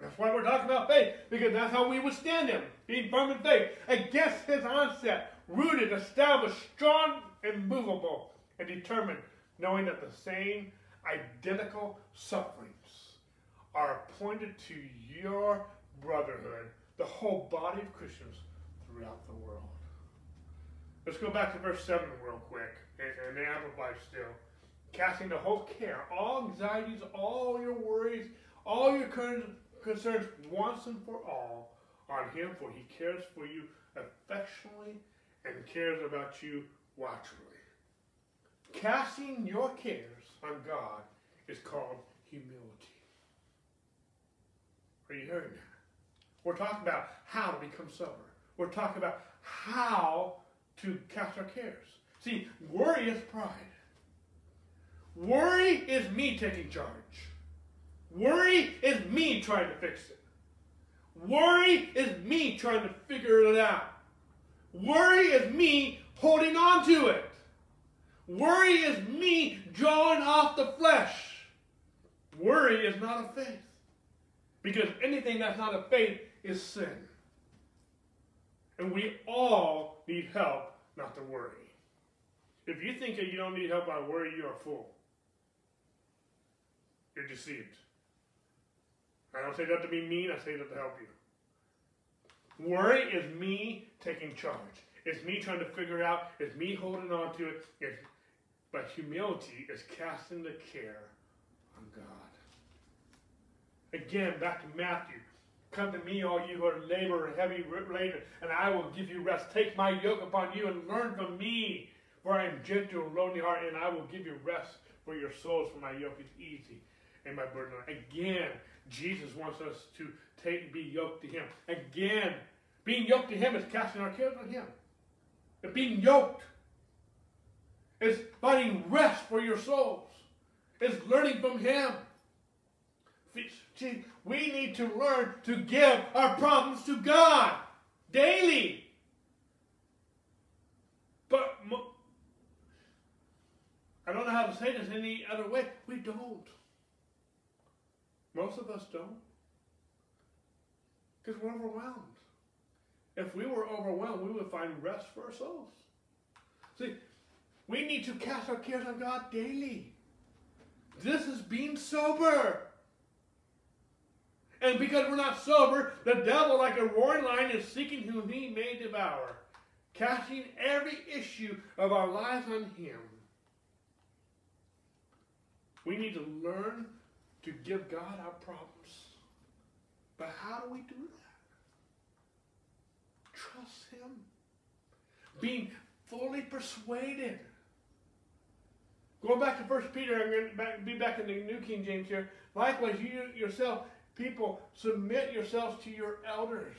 That's why we're talking about faith, because that's how we withstand him, being firm in faith, against his onset, rooted, established, strong, and movable, and determined, knowing that the same identical sufferings are appointed to your brotherhood, the whole body of Christians throughout the world. Let's go back to verse 7 real quick, and, the Amplified still. Casting the whole care, all anxieties, all your worries, all your concerns once and for all on him, for he cares for you affectionately and cares about you watchfully. Casting your cares on God is called humility. Are you hearing that? We're talking about how to become sober. We're talking about how to cast our cares. See, worry is pride. Worry is me taking charge. Worry is me trying to fix it. Worry is me trying to figure it out. Worry is me holding on to it. Worry is me drawing off the flesh. Worry is not a faith. Because anything that's not a faith is sin. And we all need help not to worry. If you think that you don't need help by worry, you are a fool. You're deceived. I don't say that to be mean, I say that to help you. Worry is me taking charge. It's me trying to figure out. It's me holding on to it. It's but humility is casting the care. Again, back to Matthew. Come to me, all you who are labor and heavy laden, and I will give you rest. Take my yoke upon you and learn from me, for I am gentle and lowly heart, and I will give you rest for your souls, for my yoke is easy and my burden. Again, Jesus wants us to take be yoked to him. Again, being yoked to him is casting our cares on him. Being yoked is finding rest for your souls. It's learning from Him. See, we need to learn to give our problems to God daily. But I don't know how to say this any other way. We don't. Most of us don't. Because we're overwhelmed. If we were overwhelmed, we would find rest for our souls. See, we need to cast our cares on God daily. This is being sober. And because we're not sober, the devil, like a roaring lion, is seeking whom he may devour, casting every issue of our lives on him. We need to learn to give God our problems. But how do we do that? Trust him. Being fully persuaded Going back to First Peter, I'm going to be back in the New King James here. Likewise, you yourself, People, submit yourselves to your elders.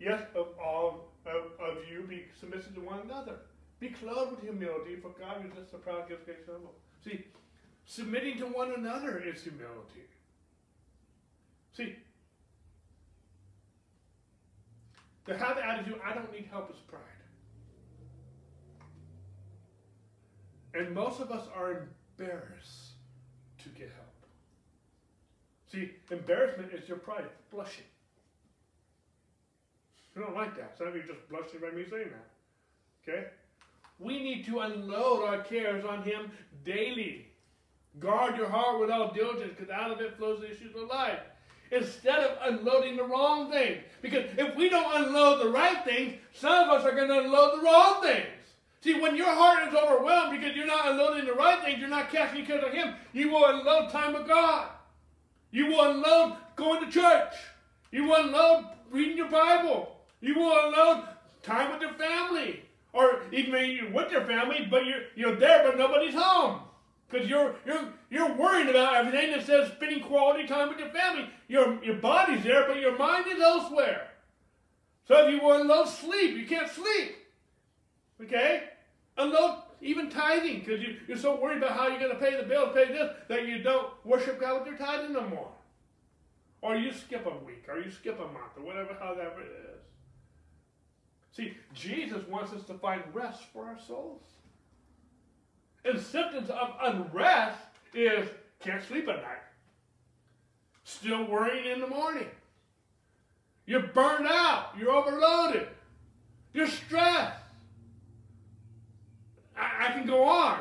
Yes, of all of, of you, be submissive to one another. Be clothed with humility, for God was just a proud, gift of humble. See, submitting to one another is humility. See, to have the attitude, I don't need help, is pride. And most of us are embarrassed to get help. See, embarrassment is your pride, blushing. You don't like that. Some of you just blushing by me saying that. Okay? We need to unload our cares on Him daily. Guard your heart with all diligence, because out of it flows the issues of life. Instead of unloading the wrong things. Because if we don't unload the right things, some of us are going to unload the wrong things. See, when your heart is overwhelmed because you're not unloading the right things, you're not casting cares on Him, you will unload time with God. You will unload going to church. You will unload reading your Bible. You will unload time with your family. Or even you're with your family, but you're, you're there, but nobody's home. Because you're, you're, you're worrying about everything that says spending quality time with your family. Your, your body's there, but your mind is elsewhere. So if you will unload sleep, you can't sleep. Okay? Unload even tithing, because you, you're so worried about how you're going to pay the bill, pay this, that you don't worship God with your tithing no more. Or you skip a week, or you skip a month, or whatever, however it is. See, Jesus wants us to find rest for our souls. And symptoms of unrest is can't sleep at night, still worrying in the morning. You're burned out, you're overloaded, you're stressed. I, can go on.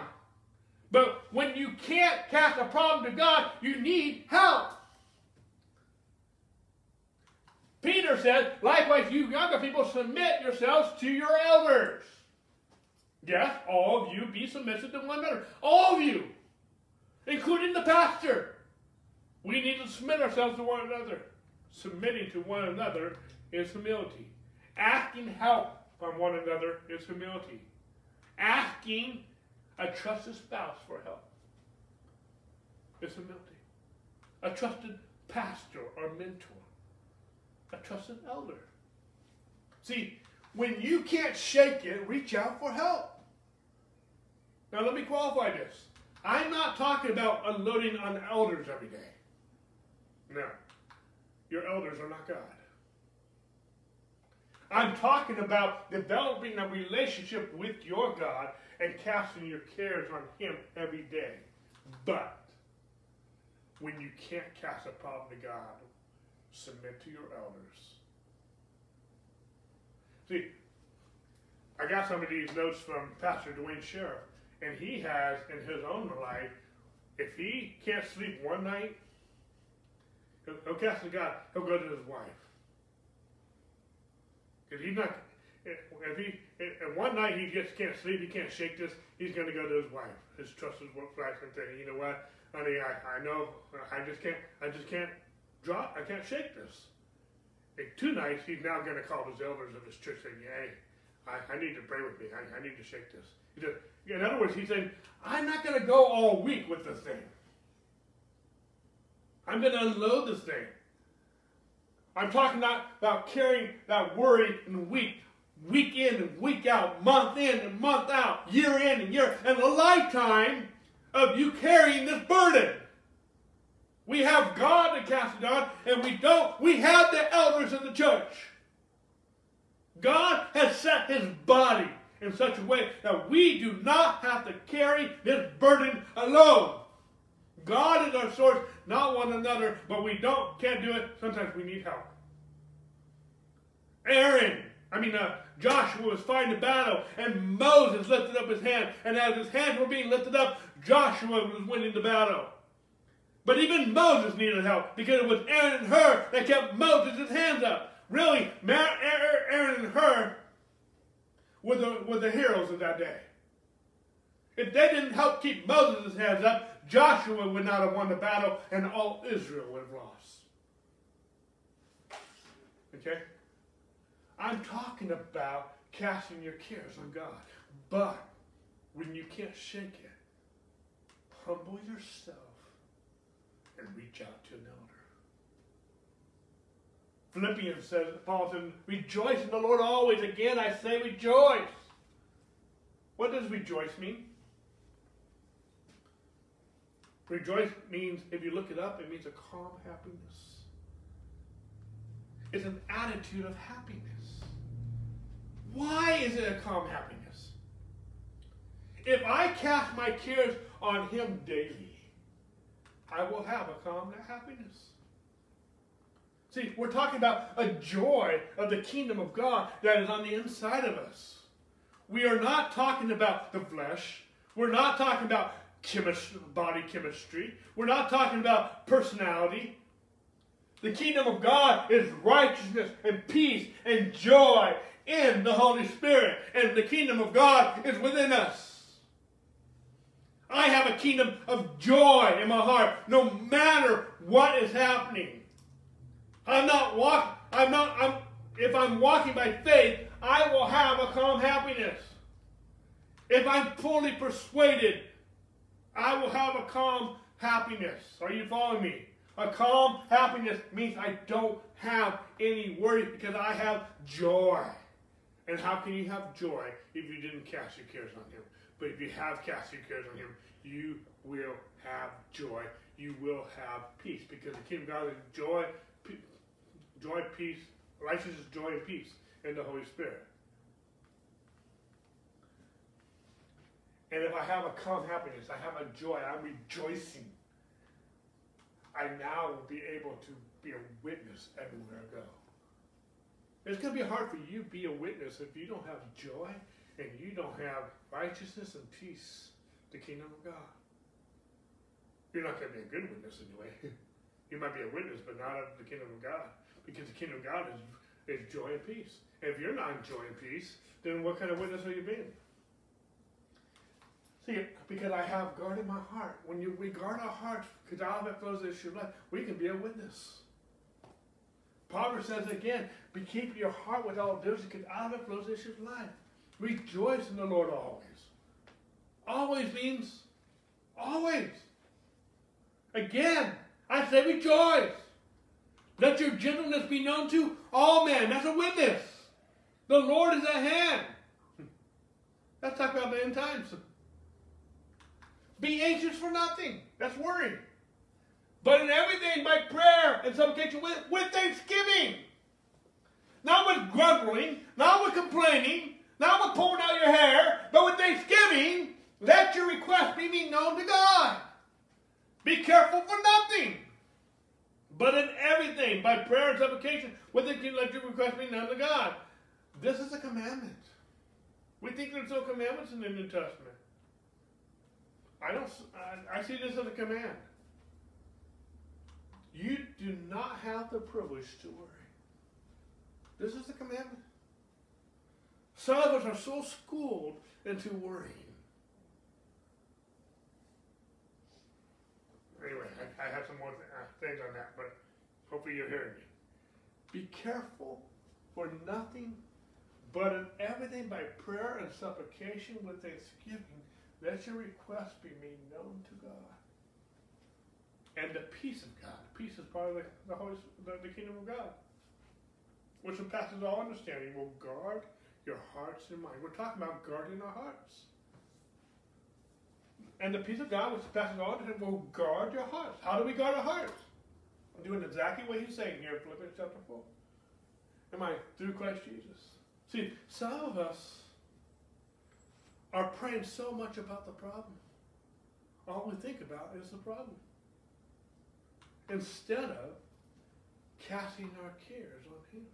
But when you can't cast a problem to God, you need help. Peter said, likewise, you younger people, submit yourselves to your elders. Yes, all of you be submissive to one another. All of you, including the pastor. We need to submit ourselves to one another. Submitting to one another is humility. Asking help from one another is humility asking a trusted spouse for help is humility. A trusted pastor or mentor, a trusted elder. See, when you can't shake it, reach out for help. Now, let me qualify this. I'm not talking about unloading on elders every day. No. Your elders are not God. I'm talking about developing a relationship with your God and casting your cares on Him every day. But when you can't cast a problem to God, submit to your elders. See, I got some of these notes from Pastor Duane Sheriff, and he has in his own life, if he can't sleep one night, he'll, he'll cast to God, he'll go to his wife. If he's not, if he, if one night he just can't sleep, he can't shake this, he's going to go to his wife, his trusted wife, and say, you know what, honey, I, I know, I just can't, I just can't drop, I can't shake this. In two nights, he's now going to call his elders of his church saying, hey, I, I need to pray with me. I, I need to shake this. Said, in other words, he's saying, I'm not going to go all week with this thing. I'm going to unload this thing. I'm talking not about carrying that worry and week, week in and week out, month in and month out, year in and year, and a lifetime of you carrying this burden. We have God to cast it on, and we don't. We have the elders of the church. God has set his body in such a way that we do not have to carry this burden alone. God is our source, not one another, but we don't, can't do it. Sometimes we need help. Aaron, I mean, uh, Joshua was fighting the battle, and Moses lifted up his hand. And as his hands were being lifted up, Joshua was winning the battle. But even Moses needed help because it was Aaron and Hur that kept Moses' hands up. Really, Aaron and Hur were the, were the heroes of that day. If they didn't help keep Moses' hands up, Joshua would not have won the battle and all Israel would have lost. Okay? I'm talking about casting your cares on God. But when you can't shake it, humble yourself and reach out to an elder. Philippians says, Paul says, rejoice in the Lord always. Again, I say rejoice. What does rejoice mean? Rejoice means, if you look it up, it means a calm happiness. It's an attitude of happiness. Why is it a calm happiness? if I cast my cares on Him daily, I will have a calm happiness. See, we're talking about a joy of the kingdom of God that is on the inside of us. We are not talking about the flesh. We're not talking about chemistry, body chemistry. We're not talking about personality. The kingdom of God is righteousness and peace and joy in the Holy Spirit. And the kingdom of God is within us. I have a kingdom of joy in my heart no matter what is happening. I'm not walking, I'm not. I'm. If I'm walking by faith, I will have a calm happiness. If I'm fully persuaded, I will have a calm happiness. Are you following me? A calm happiness means I don't have any worry because I have joy. And how can you have joy if you didn't cast your cares on Him? But if you have cast your cares on Him, you will have joy. You will have peace because the kingdom of God is joy, joy, peace, righteousness, joy, and peace in the Holy Spirit. And if I have a calm happiness, I have a joy, I'm rejoicing, I now will be able to be a witness everywhere I go. It's going to be hard for you to be a witness if you don't have joy and you don't have righteousness and peace, the kingdom of God. You're not going to be a good witness anyway. you might be a witness, but not of the kingdom of God because the kingdom of God is, is joy and peace. if you're not in joy and peace, then what kind of witness are you being? See, because I have guarded my heart. When you, we guard our hearts, because out of it flows the issue of life, we can be a witness. Proverbs says again, be keep your heart with all diligence, because out of it flows the issue of life. Rejoice in the Lord always. Always means always. Again, I say rejoice. Let your gentleness be known to all men. That's a witness. The Lord is at hand. Let's talk about the end times. Be anxious for nothing. That's worry. But in everything by prayer and supplication with, with thanksgiving. Not with grumbling, not with complaining, not with pulling out your hair, but with thanksgiving, let your request be made known to God. Be careful for nothing. But in everything, by prayer and supplication, with it, let your request be known to God. This is a commandment. We think there's no commandments in the New Testament. I don't. I, I see this as a command. You do not have the privilege to worry. This is the commandment. Some of us are so schooled into worrying. Anyway, I, I have some more th- uh, things on that, but hopefully you're hearing me. Be careful for nothing, but in everything by prayer and supplication with thanksgiving let your request be made known to God. And the peace of God. Peace is part of the, the, Holy, the, the kingdom of God. Which surpasses all understanding will guard your hearts and mind. We're talking about guarding our hearts. And the peace of God, which surpasses all understanding, will guard your hearts. How do we guard our hearts? I'm doing exactly what he's saying here in Philippians chapter 4. Am I through Christ Jesus? See, some of us are praying so much about the problem. All we think about is the problem. Instead of casting our cares on Him.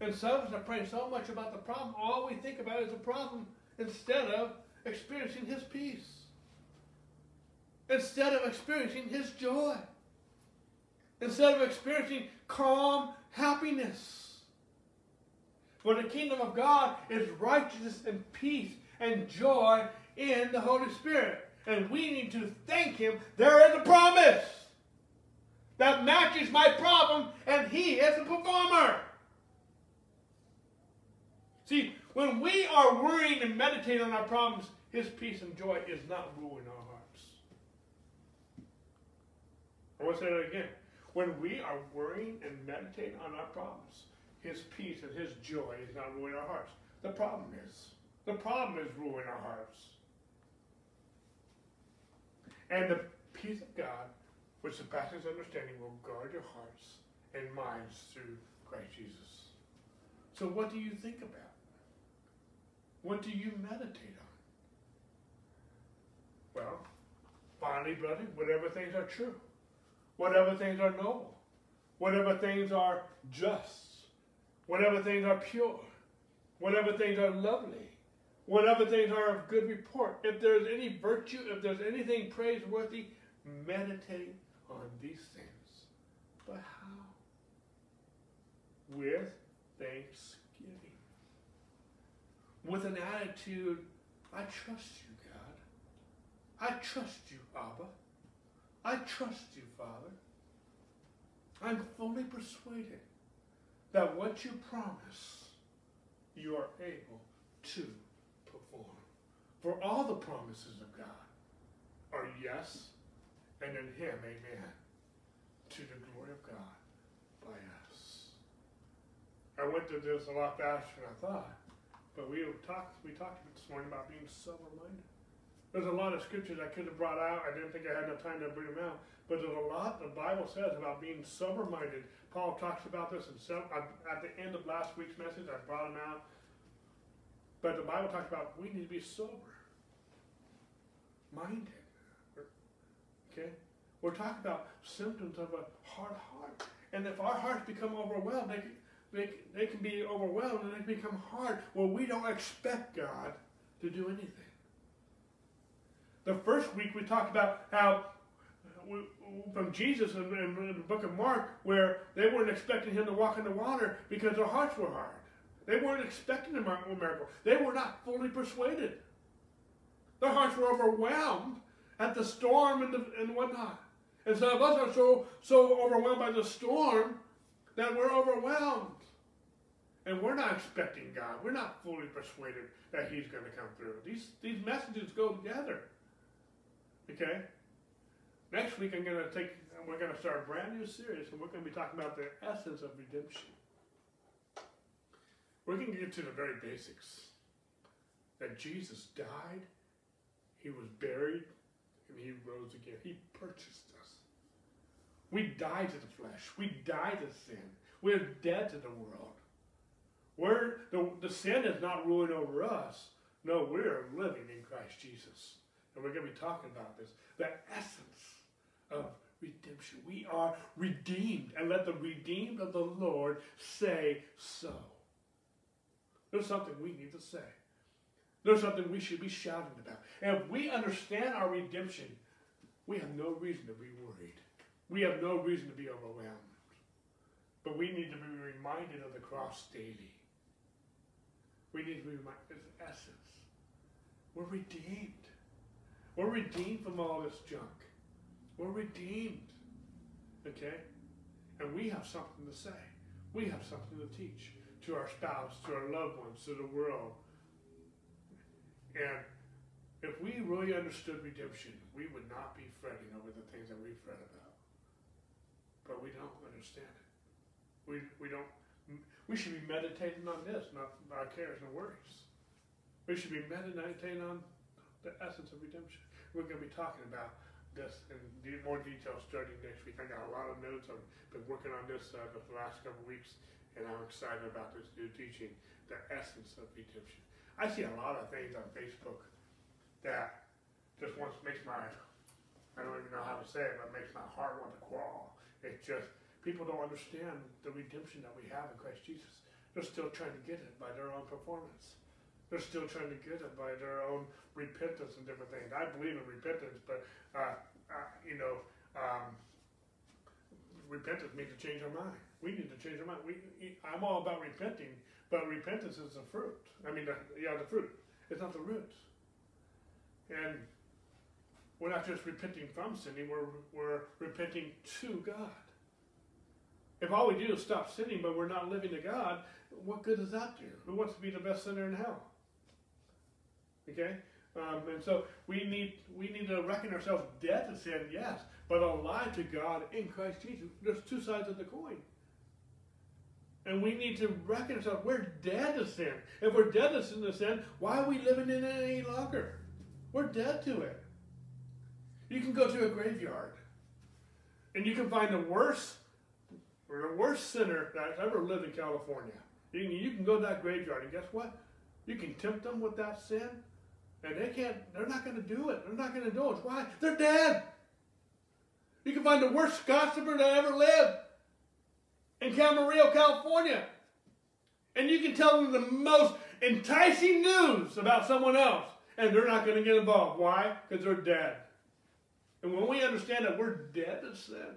And some of us are praying so much about the problem, all we think about is the problem instead of experiencing His peace. Instead of experiencing His joy. Instead of experiencing calm happiness. For the kingdom of God is righteousness and peace and joy in the Holy Spirit. And we need to thank Him. There is a promise that matches my problem, and He is a performer. See, when we are worrying and meditating on our problems, His peace and joy is not ruling our hearts. I want to say that again. When we are worrying and meditating on our problems, His peace and His joy is not ruling our hearts. The problem is the problem is ruling our hearts. And the peace of God, which surpasses understanding, will guard your hearts and minds through Christ Jesus. So, what do you think about? What do you meditate on? Well, finally, brother, whatever things are true, whatever things are noble, whatever things are just, whatever things are pure, whatever things are lovely, whatever things are of good report, if there's any virtue, if there's anything praiseworthy, meditate on these things. But how? With thanksgiving. With an attitude, I trust you, God. I trust you, Abba. I trust you, Father. I'm fully persuaded that what you promise, you are able to perform. For all the promises of God are yes, and in Him, amen, to the glory of God by us. I went through this a lot faster than I thought, but we talked we talked this morning about being sober-minded. There's a lot of scriptures I could have brought out. I didn't think I had enough time to bring them out. But there's a lot the Bible says about being sober-minded. Paul talks about this in some, at the end of last week's message. I brought them out. But the Bible talks about we need to be sober, minded. Okay, we're talking about symptoms of a hard heart, and if our hearts become overwhelmed, they they, they can be overwhelmed and they become hard. Well, we don't expect God to do anything. The first week we talked about how from Jesus in, in, the book of Mark, where they weren't expecting him to walk in the water because their hearts were hard. They weren't expecting a miracle. They were not fully persuaded. Their hearts were overwhelmed at the storm and, the, and whatnot. And some of us are so, so overwhelmed by the storm that we're overwhelmed. And we're not expecting God. We're not fully persuaded that He's going to come through. These, these messages go together. Okay? Next week, I'm going to take, we're going to start a brand new series, and we're going to be talking about the essence of redemption. We're going to get to the very basics. That Jesus died, He was buried, and He rose again. He purchased us. We died to the flesh. We died to sin. We're dead to the world. We're, the, the sin is not ruling over us. No, we're living in Christ Jesus. And we're going to be talking about this. The essence of redemption. We are redeemed. And let the redeemed of the Lord say so. There's something we need to say. There's something we should be shouting about. And if we understand our redemption, we have no reason to be worried. We have no reason to be overwhelmed. But we need to be reminded of the cross daily. We need to be reminded of the essence. We're redeemed. We're redeemed from all this junk. We're redeemed. Okay? And we have something to say. We have something to teach to our spouse, to our loved ones, to the world. And if we really understood redemption, we would not be fretting over the things that we fret about. But we don't understand it. We, we don't we should be meditating on this, not our cares and worries. We should be meditating on the essence of redemption. We're going to be talking about this in more detail starting next week. I got a lot of notes. I've been working on this uh, the last couple of weeks, and I'm excited about this new teaching, the essence of redemption. I see a lot of things on Facebook that just wants makes my I don't even know how to say it, but makes my heart want to crawl. It's just people don't understand the redemption that we have in Christ Jesus. They're still trying to get it by their own performance. They're still trying to get it by their own repentance and different things. I believe in repentance, but uh, uh, you know, um, repentance means to change our mind. We need to change our mind. We, I'm all about repenting, but repentance is the fruit. I mean, the, yeah, the fruit. It's not the root. And we're not just repenting from sinning, we're, we're repenting to God. If all we do is stop sinning, but we're not living to God, what good does that do? Who wants to be the best sinner in hell? Okay? Um, and so we need we need to reckon ourselves dead to sin, yes, but alive to God in Christ Jesus. There's two sides of the coin. And we need to ourselves, we're dead to sin. If we're dead to sin, why are we living in it any longer? We're dead to it. You can go to a graveyard and you can find the worst or the worst sinner that's ever lived in California. You can, you can go to that graveyard and guess what? You can tempt them with that sin And they can't, they're not going to do it. They're not going to do it. Why? They're dead. You can find the worst gossiper that ever lived in Camarillo, California. And you can tell them the most enticing news about someone else, and they're not going to get involved. Why? Because they're dead. And when we understand that we're dead to sin,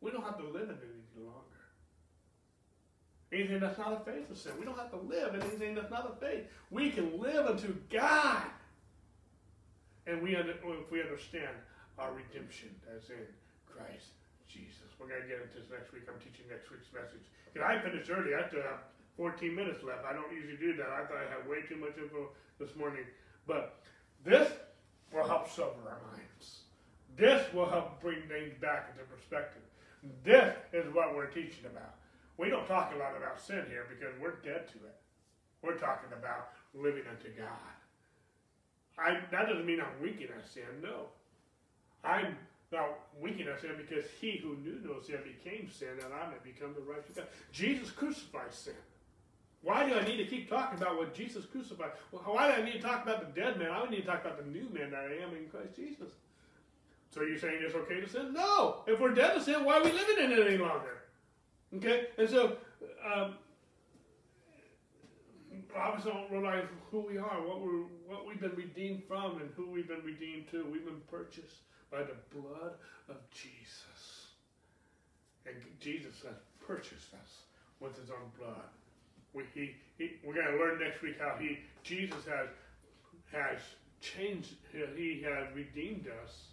we don't have to live in it any longer. Anything that's not a faith is sin. We don't have to live in anything that's not a faith. We can live unto God. And we, if we understand our redemption as in Christ. We're going to get into this next week. I'm teaching next week's message. Because I finished early. I still have 14 minutes left. I don't usually do that. I thought I had way too much info this morning. But this will help sober our minds. This will help bring things back into perspective. This is what we're teaching about. We don't talk a lot about sin here because we're dead to it. We're talking about living unto God. I, that doesn't mean I'm weak in sin. No. I'm not we that sin because he who knew no sin became sin that I may become the righteous God. Jesus crucified sin. Why do I need to keep talking about what Jesus crucified? Why do I need to talk about the dead man? I need to talk about the new man that I am in Christ Jesus. So you're saying it's okay to sin? No. If we're dead to sin, why are we living in it any longer? Okay? And so, um, obviously don't realize who we are, what we're, what we've been redeemed from, and who we've been redeemed to. We've been purchased by the blood of Jesus, and Jesus has purchased us with His own blood. We, he, he, we're going to learn next week how He, Jesus has has changed. He has redeemed us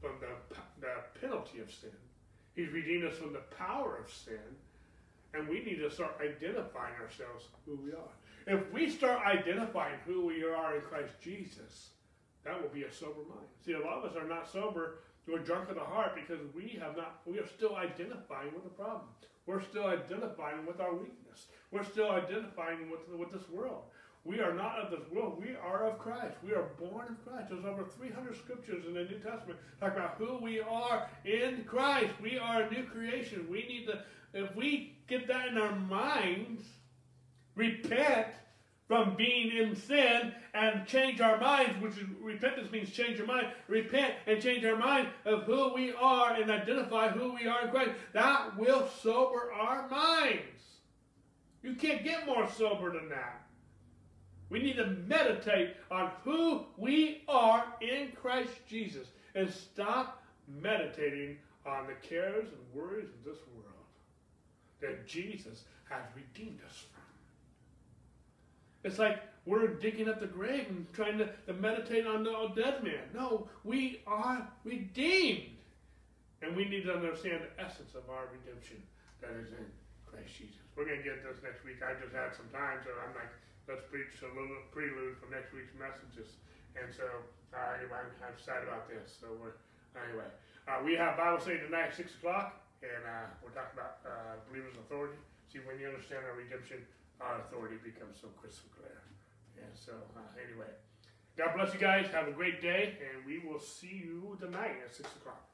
from the the penalty of sin He's redeemed us from the power of sin, and we need to start identifying ourselves who we are. If we start identifying who we are in Christ Jesus, that will be a sober mind. See, a lot of us are not sober. We're drunk at the heart because we have not. We are still identifying with the problem. We're still identifying with our weakness. We're still identifying with with this world. We are not of this world. We are of Christ. We are born of Christ. There's over 300 scriptures in the New Testament talk about who we are in Christ. We are a new creation. We need to, if we get that in our minds, repent from being in sin and change our minds, which is repentance means change your mind. Repent and change our mind of who we are and identify who we are in Christ. That will sober our minds. You can't get more sober than that. We need to meditate on who we are in Christ Jesus and stop meditating on the cares and worries of this world that Jesus has redeemed us from. It's like we're digging up the grave and trying to, to meditate on the dead man. No, we are redeemed. And we need to understand the essence of our redemption that is in Christ Jesus. We're going to get this next week. I just had some time, so I'm like, let's preach a little prelude for next week's messages. And so uh, I'm, excited about this. So we're anyway. Uh, we have Bible study tonight at six o'clock, and uh, we're talking about uh, believers' authority. See, when you understand our redemption, our authority becomes so crystal clear. And so uh, anyway, God bless you guys. Have a great day, and we will see you tonight at six o'clock.